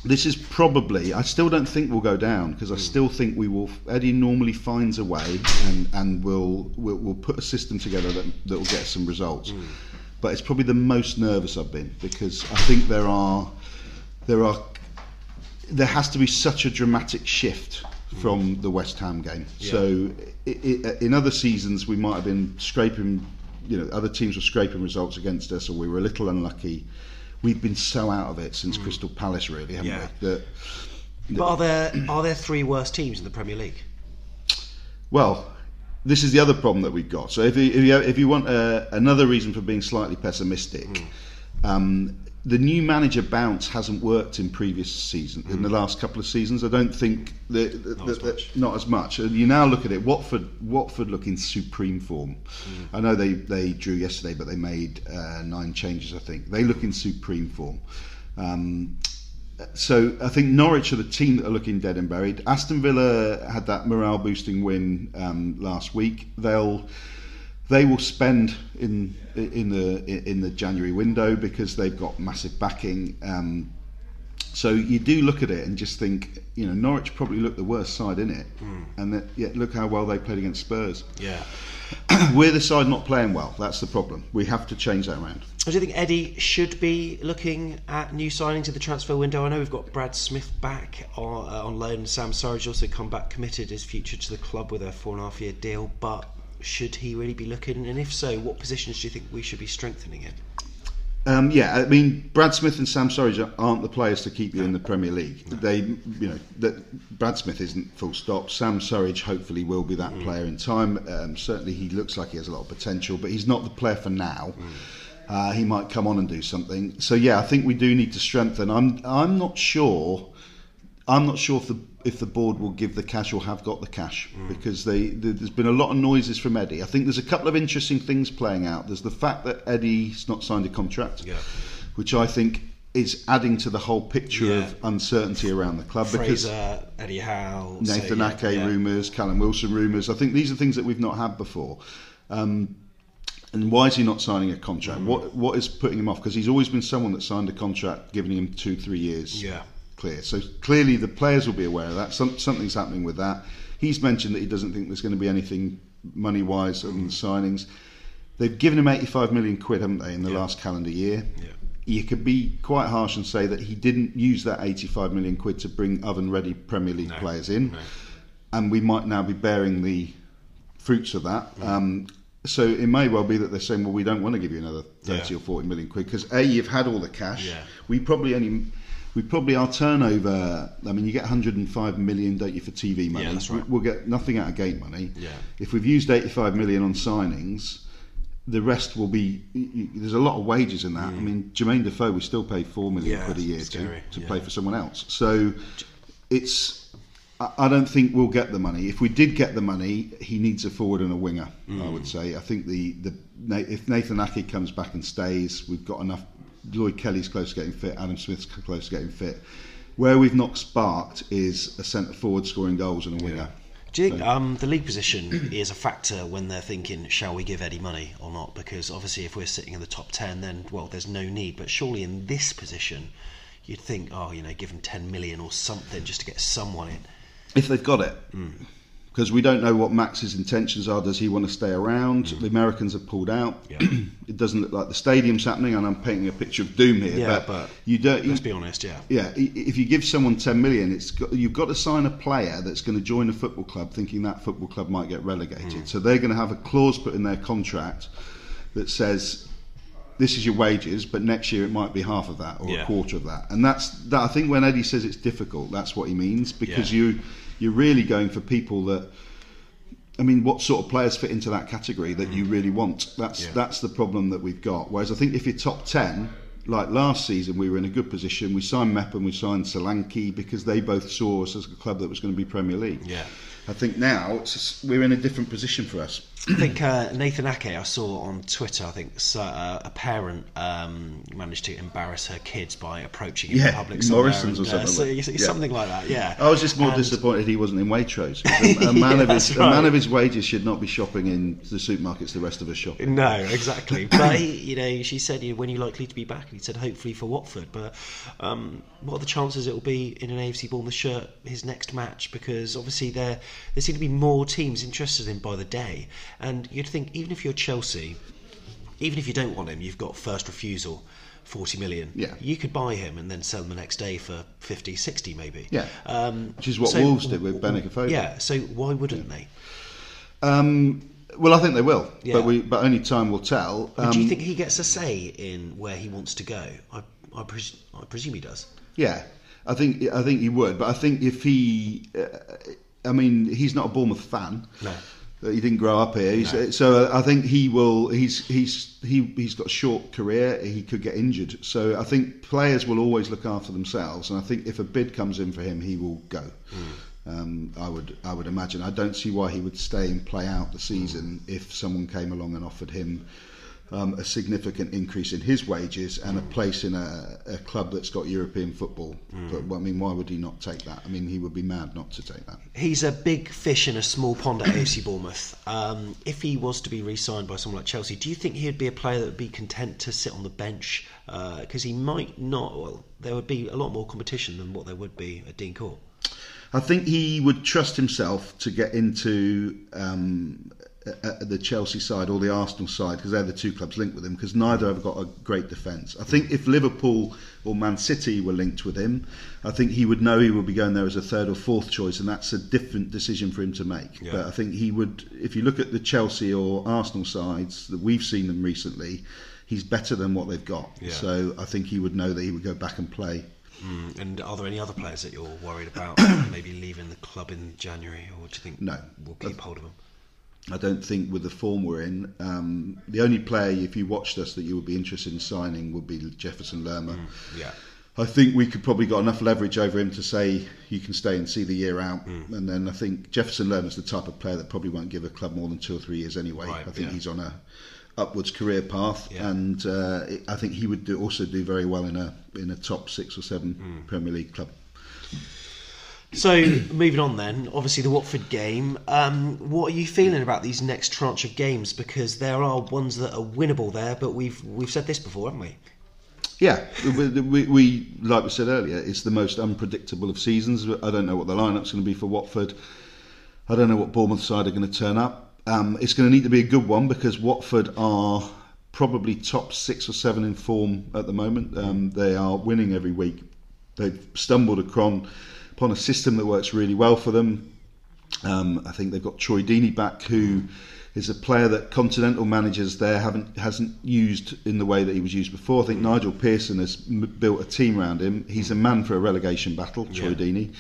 this is probably. I still don't think we'll go down because I hmm. still think we will. Eddie normally finds a way and and will will will put a system together that that will get some results. Hmm. But it's probably the most nervous I've been because I think there are there are there has to be such a dramatic shift hmm. from the West Ham game. So i i in other seasons we might have been scraping, you know, other teams were scraping results against us, or we were a little unlucky. We've been so out of it since Crystal Palace, really, haven't Yeah. we? That, But are there are there three worst teams in the Premier League? well, this is the other problem that we've got. So if you, if you, if you want uh, another reason for being slightly pessimistic, um, the new manager bounce hasn't worked in previous seasons, in the last couple of seasons. I don't think that, that, Not as that- much. not as much. And you now look at it, Watford, Watford look in supreme form. I know they, they drew yesterday, but they made uh, nine changes. I think they look in supreme form. Um, so I think Norwich are the team that are looking dead and buried. Aston Villa had that morale boosting win um, last week. They'll they will spend in in the in the January window because they've got massive backing. Um, so you do look at it and just think, you know, Norwich probably looked the worst side in it, and that, yet look how well they played against Spurs. Yeah. We're the side not playing well. That's the problem. We have to change that around. Do you think Eddie should be looking at new signings in the transfer window? I know we've got Brad Smith back on, uh, on loan. Sam Surridge also come back, committed his future to the club with a four and a half year deal. But should he really be looking? And if so, what positions do you think we should be strengthening in? Um, yeah, I mean, Brad Smith and Sam Surridge aren't the players to keep you in the Premier League. They, you know, that Brad Smith isn't full stop. Sam Surridge hopefully will be that player in time. Um, certainly, he looks like he has a lot of potential, but he's not the player for now. Uh, he might come on and do something. So yeah, I think we do need to strengthen. I'm I'm not sure. I'm not sure if the if the board will give the cash or have got the cash because they, there- there's been a lot of noises from Eddie. I think there's a couple of interesting things playing out. There's the fact that Eddie's not signed a contract, Yeah. which I think is adding to the whole picture Yeah. of uncertainty around the club because Eddie Howe, so, Nathan yeah, Ake yeah. rumours, Callum Wilson rumours. I think these are things that we've not had before. Um, and why is he not signing a contract? Mm. What what is putting him off? Because he's always been someone that signed a contract, giving him two, three years Yeah. Clear. So clearly the players will be aware of that. Some, something's happening with that. He's mentioned that he doesn't think there's going to be anything money wise on the signings. They've given him 85 million quid, haven't they, in the last calendar year? Yeah. You could be quite harsh and say that he didn't use that 85 million quid to bring oven ready Premier League players in, and we might now be bearing the fruits of that. Um, so it may well be that they're saying, well, we don't want to give you another 30 Yeah. or 40 million quid because A, you've had all the cash. Yeah. We probably only. We probably our turnover. I mean, you get 105 million, don't you, for TV money? that's right. We- We'll get nothing out of gate money. Yeah. If we've used 85 million on signings, the rest will be. There's a lot of wages in that. I mean, Jermaine Defoe, we still pay four million Mm. Yeah, quid a year it's to, scary, to yeah. play for someone else. So it's. I don't think we'll get the money. If we did get the money, he needs a forward and a winger. I Mm. would say. I think the, the if Nathan Ake comes back and stays, we've got enough. Lloyd Kelly's close to getting fit. Adam Smith's close to getting fit. Where we've not sparked is a centre forward scoring goals and a winger. Do you think um, the league position is a factor when they're thinking, shall we give Eddie money or not? Because obviously, if we're sitting in the top 10, then, well, there's no need. But surely in this position, you'd think, oh, you know, give him 10 million or something just to get someone in. If they've got it. Mm. Because we don't know what Max's intentions are. Does he want to stay around? The Americans have pulled out. Mm. Yeah. it doesn't look like the stadium's happening, and I'm painting a picture of doom here. Yeah, but, but you don't. Let's you- be honest, yeah. Yeah, if you give someone 10 million, it's got, you've got to sign a player that's going to join a football club thinking that football club might get relegated. Mm. So they're going to have a clause put in their contract that says this is your wages, but next year it might be half of that or Yeah. a quarter of that. And that's that. I think when Eddie says it's difficult, that's what he means because you you're really going for people that. I mean, what sort of players fit into that category that you really want? That's Mm. Yeah. that's the problem that we've got. Whereas I think if you're top ten, like last season, we were in a good position. We signed Mepham, we signed Solanke because they both saw us as a club that was going to be Premier League. Yeah. I think now we're in a different position for us. I think uh, Nathan Ake, I saw on Twitter, I think uh, a parent um, managed to embarrass her kids by approaching in Yeah, public somewhere. Morrison's or and, uh, something so like- it's yeah. something like that, yeah. I was just more And- disappointed he wasn't in Waitrose. A, a man Yeah, of his that's a man of his wages should not be shopping in the supermarkets the rest of us shop. in. No, exactly. But you know, she said, you know, "When are you likely to be back?" And he said, "Hopefully for Watford." But um, what are the chances it will be in an AFC Bournemouth shirt his next match? Because obviously there there seem to be more teams interested in by the day, and you'd think even if you're Chelsea, even if you don't want him, you've got first refusal. 40 million. Yeah. You could buy him and then sell him the next day for 50, 60 maybe. Yeah. Um, Which is what so- Wolves did with Benik Afobe. Yeah, so why wouldn't they? Um, well, I think they will, Yeah. but we but only time will tell. Mean, do you Um, think he gets a say in where he wants to go? I, I, pres- I presume he does. Yeah, I think I think he would, but I think if he, uh, I mean, he's not a Bournemouth fan. No. He didn't grow up here, he's, so I think he will. He's he's he he's got a short career. He could get injured, so I think players will always look after themselves. And I think if a bid comes in for him, he will go. Um, I would I would imagine. I don't see why he would stay and play out the season if someone came along and offered him um, a significant increase in his wages and a place in a, a club that's got European football. But I mean, why would he not take that? I mean, he would be mad not to take that. He's a big fish in a small pond at AFC Bournemouth. Um, if he was to be re-signed by someone like Chelsea, do you think he'd be a player that would be content to sit on the bench? Because he might not. Well, there would be a lot more competition than what there would be at Dean Court. I think he would trust himself to get into um, uh, uh, the Chelsea side or the Arsenal side because they're the two clubs linked with him because neither have got a great defence. I think if Liverpool or Man City were linked with him, I think he would know he would be going there as a third or fourth choice, and that's a different decision for him to make. But I think he would, if you look at the Chelsea or Arsenal sides that we've seen them recently, he's better than what they've got. Yeah. So I think he would know that he would go back and play. Mm, and are there any other players that you're worried about maybe leaving the club in January, or do you think No. we'll keep hold of them? I don't think with the form we're in, um, the only player, if you watched us, that you would be interested in signing would be Jefferson Lerma. Mm, yeah. I think we could probably got enough leverage over him to say you can stay and see the year out. Mm. And then I think Jefferson Lerma's the type of player that probably won't give a club more than two or three years anyway. Right, I think yeah. he's on a upwards career path, yeah. and uh, I think he would do, also do very well in a in a top six or seven mm. Premier League club. So moving on then, obviously the Watford game. Um, what are you feeling about these next tranche of games? Because there are ones that are winnable there, but we've we've said this before, haven't we? Yeah, we, we, we, like we said earlier, it's the most unpredictable of seasons. I don't know what the lineup's going to be for Watford. I don't know what Bournemouth side are going to turn up. Um, it's going to need to be a good one because Watford are probably top six or seven in form at the moment. Um, they are winning every week. They've stumbled upon upon a system that works really well for them. Um, I think they've got Troy Deeney back, who is a player that continental managers there haven't hasn't used in the way that he was used before. I think Nigel Pearson has m- built a team around him. He's a man for a relegation battle. Troy yeah. Deeney.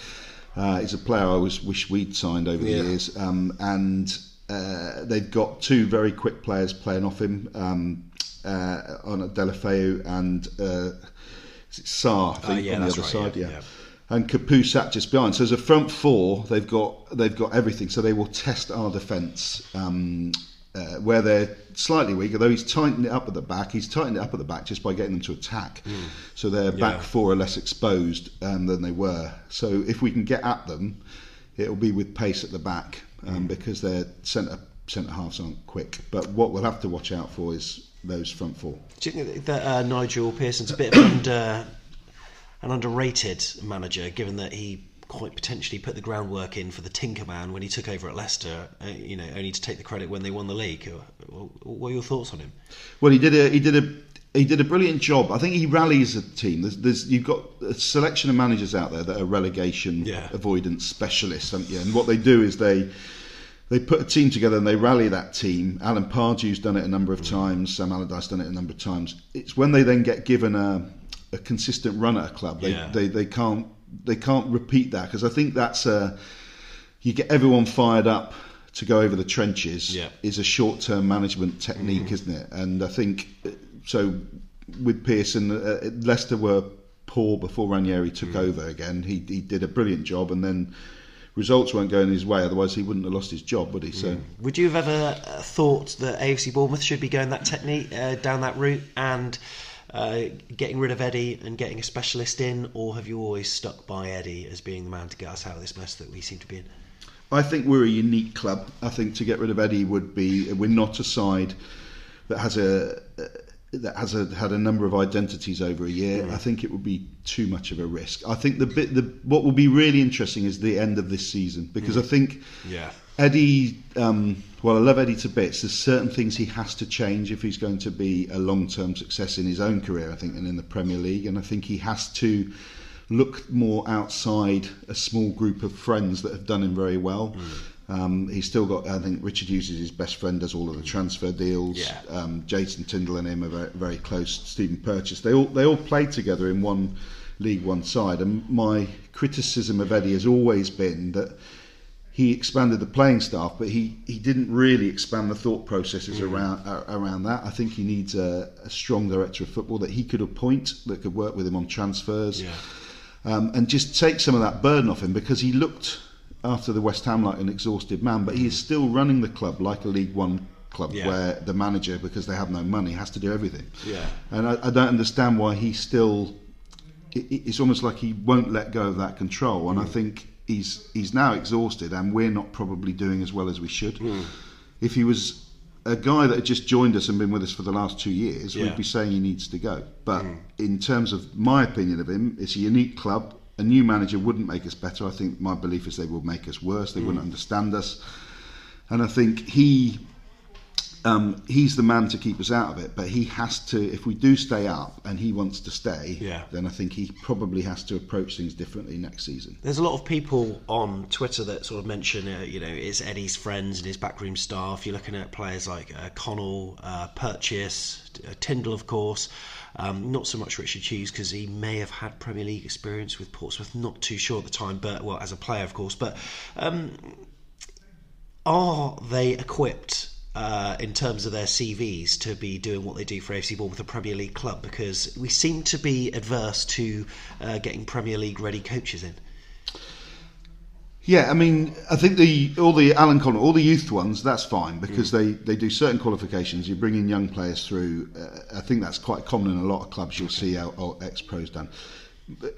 Uh, he's a player I always wish we'd signed over the yeah. years, um, and uh, they've got two very quick players playing off him um, uh, on Deulofeu and uh, Sarr, I think, uh, yeah, on the other right, side. yeah. yeah and Capoue sat just behind. So as a front four, they've got they've got everything. So they will test our defence um, uh, where they're slightly weak. Although he's tightened it up at the back, he's tightened it up at the back just by getting them to attack. Mm. So their back four are less exposed um, than they were. So if we can get at them, it'll be with pace at the back um, mm. because their centre centre halves aren't quick. But what we'll have to watch out for is those front four. Do you think that uh, Nigel Pearson's a bit of under an underrated manager, given that he quite potentially put the groundwork in for the Tinkerman when he took over at Leicester. Uh, you know, only to take the credit when they won the league. What are your thoughts on him? Well, he did a he did a he did a brilliant job. I think he rallies a team. There's, there's you've got a selection of managers out there that are relegation yeah. avoidance specialists, haven't you? And what they do is they they put a team together and they rally that team. Alan Pardew's done it a number of times. Sam Allardyce done it a number of times. It's when they then get given a a consistent run at a club. They yeah. they, they can't they can't repeat that because I think that's a you get everyone fired up to go over the trenches yeah. is a short term management technique, mm. isn't it? And I think so. With Pearson, uh, Leicester were poor before Ranieri took mm. over again. He he did a brilliant job, and then results weren't going his way. Otherwise, he wouldn't have lost his job, would he? So, mm. would you have ever uh, thought that AFC Bournemouth should be going that technique uh, down that route and? Uh, getting rid of Eddie and getting a specialist in, or have you always stuck by Eddie as being the man to get us out of this mess that we seem to be in? I think we're a unique club. I think to get rid of Eddie would be we're not a side that has a that has a, had a number of identities over a year. Mm. I think it would be too much of a risk. I think the bit the what will be really interesting is the end of this season because mm. I think yeah. Eddie. Um, well, I love Eddie to bits. There's certain things he has to change if he's going to be a long-term success in his own career, I think, and in the Premier League. And I think he has to look more outside a small group of friends that have done him very well. Mm. Um, he's still got, I think, Richard Hughes is his best friend, does all of the transfer deals. Yeah. Um, Jason Tindall and him are very, very close. Stephen Purchase, they all they all played together in one League One side. And my criticism of Eddie has always been that he expanded the playing staff, but he, he didn't really expand the thought processes mm. around uh, around that. I think he needs a, a, strong director of football that he could appoint that could work with him on transfers, yeah. um, and just take some of that burden off him because he looked after the West Ham like an exhausted man, but he is still running the club like a League One club yeah. where the manager, because they have no money, has to do everything. Yeah, and I, I don't understand why he still. It, it's almost like he won't let go of that control, and mm. I think he's he's now exhausted, and we're not probably doing as well as we should. Mm. If he was a guy that had just joined us and been with us for the last two years, yeah. we'd be saying he needs to go. But mm. in terms of my opinion of him, it's a unique club. A new manager wouldn't make us better. I think my belief is they would make us worse. They mm. wouldn't understand us. And I think he um, he's the man to keep us out of it. But he has to, if we do stay up and he wants to stay, yeah. then I think he probably has to approach things differently next season. There's a lot of people on Twitter that sort of mention, uh, you know, it's Eddie's friends and his backroom staff. You're looking at players like uh, Connell, uh, Purchase, uh, Tindall, of course. Um, not so much Richard Hughes because he may have had Premier League experience with Portsmouth. Not too sure at the time, but well, as a player, of course. But um, are they equipped uh, in terms of their CVs to be doing what they do for AFC Bournemouth, a Premier League club? Because we seem to be adverse to uh, getting Premier League ready coaches in. Yeah, I mean, I think the all the Alan Connell, all the youth ones, that's fine because mm. they, they do certain qualifications. You bring in young players through. Uh, I think that's quite common in a lot of clubs. You'll see how ex pros done.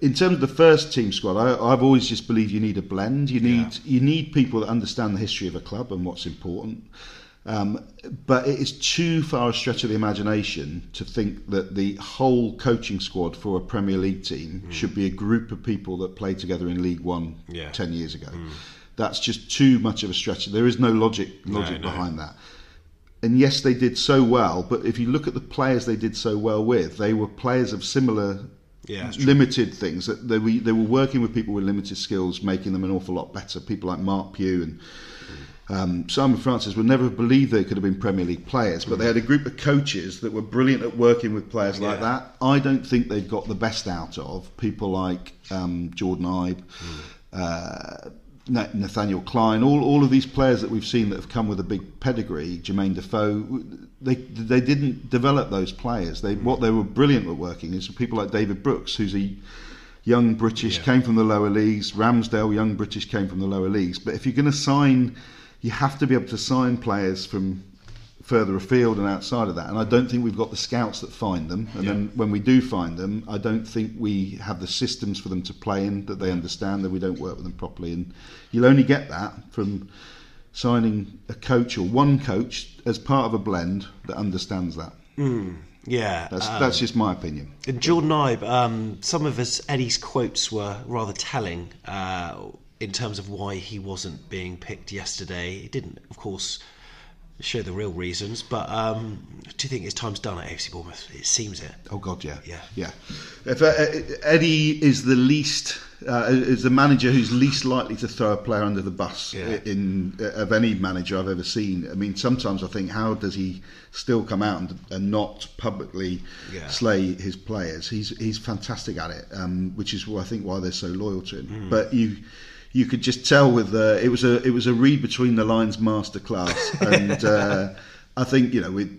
In terms of the first team squad, I, have always just believed you need a blend. You need yeah. you need people that understand the history of a club and what's important. Um, but it is too far a stretch of the imagination to think that the whole coaching squad for a Premier League team mm. should be a group of people that played together in League One yeah. 10 years ago. Mm. That's just too much of a stretch. There is no logic logic no, no. behind that. And yes, they did so well, but if you look at the players they did so well with, they were players of similar yeah, limited things. That they were, they were working with people with limited skills, making them an awful lot better. People like Marc Pugh and um, Simon Francis would never have believed they could have been Premier League players, but they had a group of coaches that were brilliant at working with players yeah. like that. I don't think they've got the best out of people like um, Jordon Ibe, mm. uh, Nathaniel Clyne, all, all of these players that we've seen that have come with a big pedigree, Jermaine Defoe, they they didn't develop those players. They what they were brilliant at working is people like David Brooks, who's a young British, yeah. came from the lower leagues. Ramsdale, young British, came from the lower leagues. But if you're going to sign you have to be able to sign players from further afield and outside of that. And I don't think we've got the scouts that find them. And yeah. then when we do find them, I don't think we have the systems for them to play in that they understand that we don't work with them properly. And you'll only get that from signing a coach or one coach as part of a blend that understands that. Mm. Yeah, that's um, that's just my opinion. And Jordon Ibe, um, some of us Eddie's quotes were rather telling. Uh, in terms of why he wasn't being picked yesterday. He didn't, of course, show the real reasons. But um, do you think his time's done at AFC Bournemouth? It seems it. Oh God, yeah, yeah, yeah. If uh, uh, Eddie is the least, uh, is the manager who's least likely to throw a player under the bus yeah. in uh, of any manager I've ever seen. I mean, sometimes I think, how does he still come out and, and not publicly yeah. slay his players? He's he's fantastic at it, um, which is I think why they're so loyal to him. Mm. But you you could just tell with the it was a it was a read between the lines masterclass, and uh, I think you know we,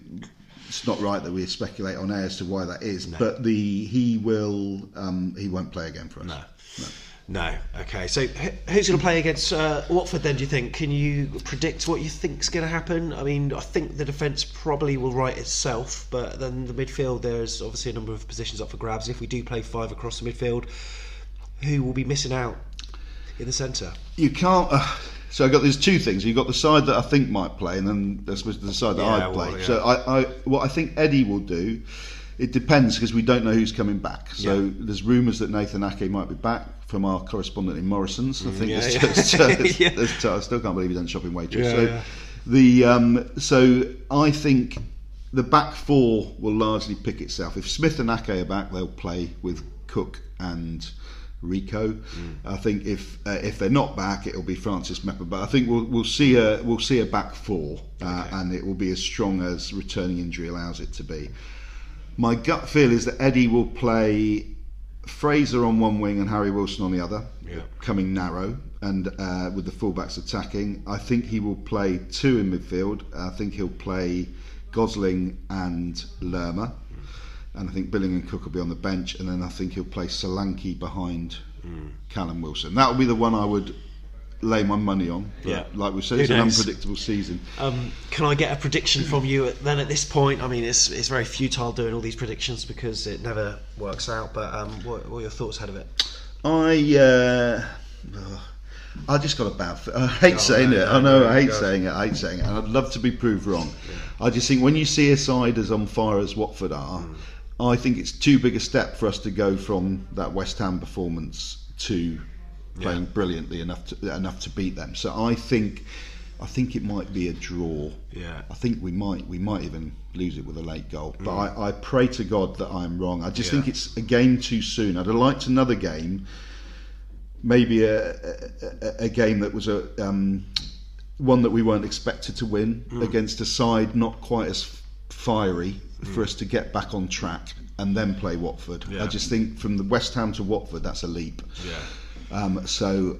it's not right that we speculate on air as to why that is, no. but the he will um, he won't play again for us. No. no. No. Okay. So who's going to play against uh, Watford then? Do you think? Can you predict what you think's going to happen? I mean, I think the defence probably will right itself, but then the midfield there's obviously a number of positions up for grabs. If we do play five across the midfield, who will be missing out in the centre? You can't. Uh, so I got there's two things. You've got the side that I think might play, and then there's the side that yeah, I'd play. Well, yeah. So I, I, what I think Eddie will do. It depends because we don't know who's coming back. So yeah. there's rumours that Nathan Ake might be back from our correspondent in Morrison's. I think yeah, yeah. Just, uh, there's, there's, I still can't believe he done shopping Waitrose. so the um, so I think the back four will largely pick itself. If Smith and Ake are back, they'll play with Cook and Rico. Mm. I think if uh, if they're not back, it'll be Francis Mepham. But I think we'll we'll see a we'll see a back four, uh, okay. and it will be as strong as returning injury allows it to be. My gut feel is that Eddie will play Fraser on one wing and Harry Wilson on the other, yeah. coming narrow and uh, with the fullbacks attacking. I think he will play two in midfield. I think he'll play Gosling and Lerma and I think Billing and Cook will be on the bench, and then I think he'll play Solanke behind mm. Callum Wilson. That would be the one I would lay my money on. But yeah. like we said, it's an unpredictable season. Um, can I get a prediction from you at, then at this point? I mean, it's it's very futile doing all these predictions because it never works out. But um, what, what, are your thoughts ahead of it? I. Uh, I just got a bad. I hate oh, saying no, it. No, I know. No, I hate saying it. I hate saying it. And I'd love to be proved wrong. Yeah. I just think when you see a side as on fire as Watford are, mm. I think it's too big a step for us to go from that West Ham performance to playing yeah. brilliantly enough to, enough to beat them. So I think I think it might be a draw. Yeah. I think we might we might even lose it with a late goal. But mm. I, I, pray to God that I'm wrong. I just yeah. think it's a game too soon. I'd have liked another game, maybe a, a, a game that was a um, one that we weren't expected to win mm. against a side not quite as fiery for us to get back on track and then play Watford. Yeah. I just think from the West Ham to Watford, that's a leap. Yeah. Um, so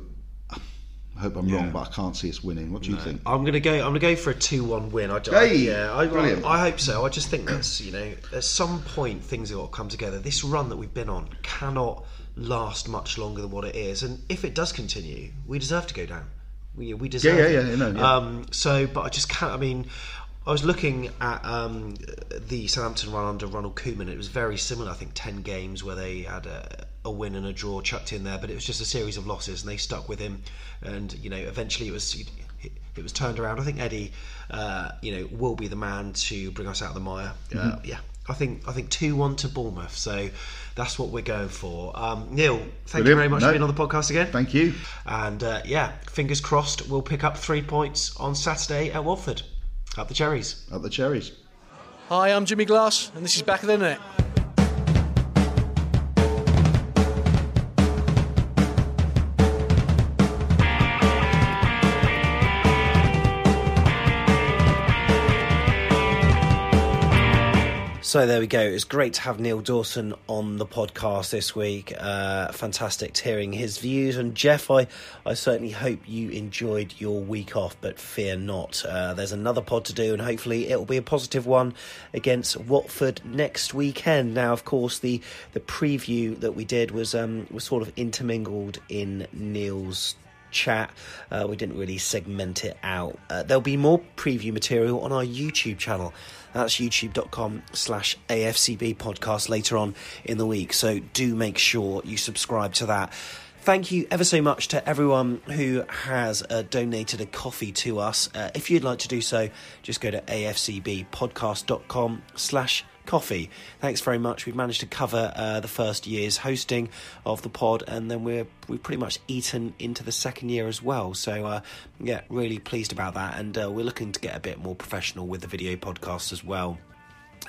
I hope I'm wrong, but I can't see us winning. What do you think? I'm gonna go. I'm gonna go for a two-one win. I, I, Hey! yeah, I, Brilliant. I, hope so. I just think that's you know, at some point things have got to come together. This run that we've been on cannot last much longer than what it is, and if it does continue, we deserve to go down. We, we deserve. yeah, it. yeah, no, yeah. Um, so, but I just can't. I mean. I was looking at um, the Southampton run under Ronald Koeman. It was very similar. I think ten games where they had a, a win and a draw chucked in there, but it was just a series of losses, and they stuck with him. And you know, eventually it was it was turned around. I think Eddie, uh, you know, will be the man to bring us out of the mire. Uh, yeah, I think I think two one to Bournemouth. So that's what we're going for. Um, Neil, thank you very much No. for being on the podcast again. Thank you. And uh, yeah, fingers crossed, we'll pick up three points on Saturday at Watford. Up the cherries. Up the cherries. Hi, I'm Jimmy Glass, and this is Back of the Net. So there we go. It's great to have Neil Dawson on the podcast this week. Uh, fantastic hearing his views. And Jeff, I, I certainly hope you enjoyed your week off, but fear not. Uh, there's another pod to do, and hopefully it will be a positive one against Watford next weekend. Now, of course, the the preview that we did was um, was sort of intermingled in Neil's chat. Uh, we didn't really segment it out. Uh, there'll be more preview material on our YouTube channel. That's youtube.com slash AFCB podcast later on in the week. So do make sure you subscribe to that. Thank you ever so much to everyone who has uh, donated a coffee to us. Uh, if you'd like to do so, just go to afcbpodcast.com slash coffee. Thanks very much. We've managed to cover uh, the first year's hosting of the pod, and then we're we've pretty much eaten into the second year as well. So uh, yeah, really pleased about that, and uh, we're looking to get a bit more professional with the video podcast as well.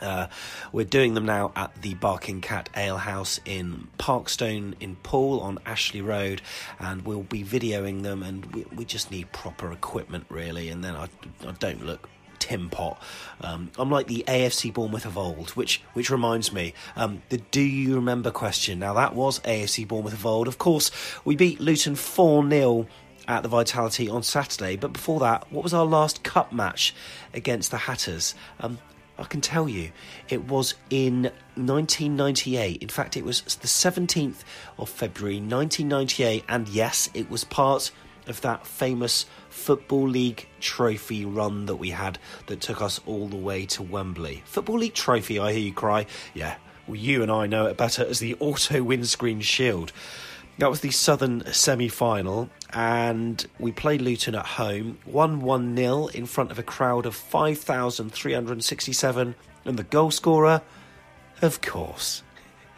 Uh, we're doing them now at the Barking Cat Ale House in Parkstone in Poole on Ashley Road, and we'll be videoing them. And we, we just need proper equipment, really. And then I, I don't look tin pot. Um, I'm like the AFC Bournemouth of old, which which reminds me, um, the Do you remember question? Now that was AFC Bournemouth of old. Of course, we beat Luton four 0 at the Vitality on Saturday. But before that, what was our last cup match against the Hatters? Um, I can tell you, it was in 1998. In fact, it was the 17th of February 1998, and yes, it was part of that famous Football League trophy run that we had that took us all the way to Wembley. Football League trophy, I hear you cry. Yeah, well, you and I know it better as the Auto Windscreen Shield. That was the Southern semi final, and we played Luton at home, 1 1 0 in front of a crowd of 5,367. And the goal scorer, of course,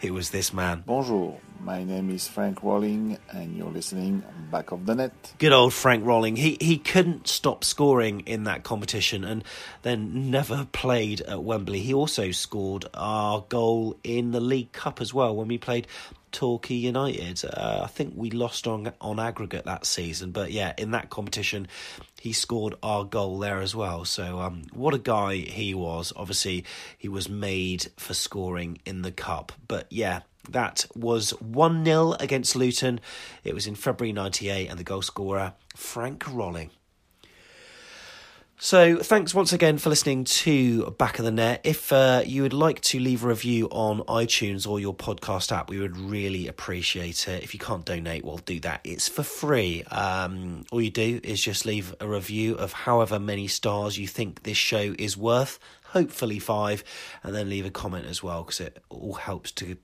it was this man. Bonjour, my name is Franck Rolling, and you're listening Back of the Net. Good old Franck Rolling. He he couldn't stop scoring in that competition and then never played at Wembley. He also scored our goal in the League Cup as well when we played Torquay United. Uh, I think we lost on on aggregate that season, but yeah, in that competition, he scored our goal there as well. So um, what a guy he was. Obviously, he was made for scoring in the cup. But yeah, that was 1 0 against Luton. It was in February 98, and the goal scorer, Franck Rolling. So, thanks once again for listening to Back of the Net. If uh, you would like to leave a review on iTunes or your podcast app, we would really appreciate it. If you can't donate, we'll do that. It's for free. Um, all you do is just leave a review of however many stars you think this show is worth, hopefully five, and then leave a comment as well because it all helps to.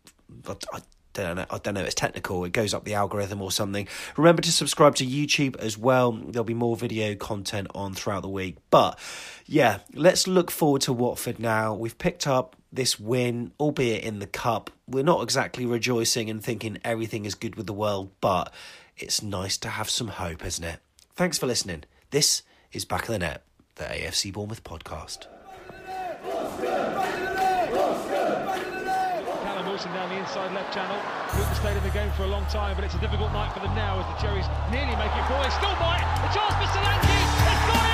I, don't. I don't know. It's technical. It goes up the algorithm or something. Remember to subscribe to YouTube as well. There'll be more video content on throughout the week. But yeah, let's look forward to Watford now. We've picked up this win, albeit in the cup. We're not exactly rejoicing and thinking everything is good with the world, but it's nice to have some hope, isn't it? Thanks for listening. This is Back of the Net, the AFC Bournemouth podcast. Callum Down the inside left channel. Luton stayed in the game for a long time, but it's a difficult night for them now as the Cherries nearly make it four. They still might. A chance for Solanke. It's gone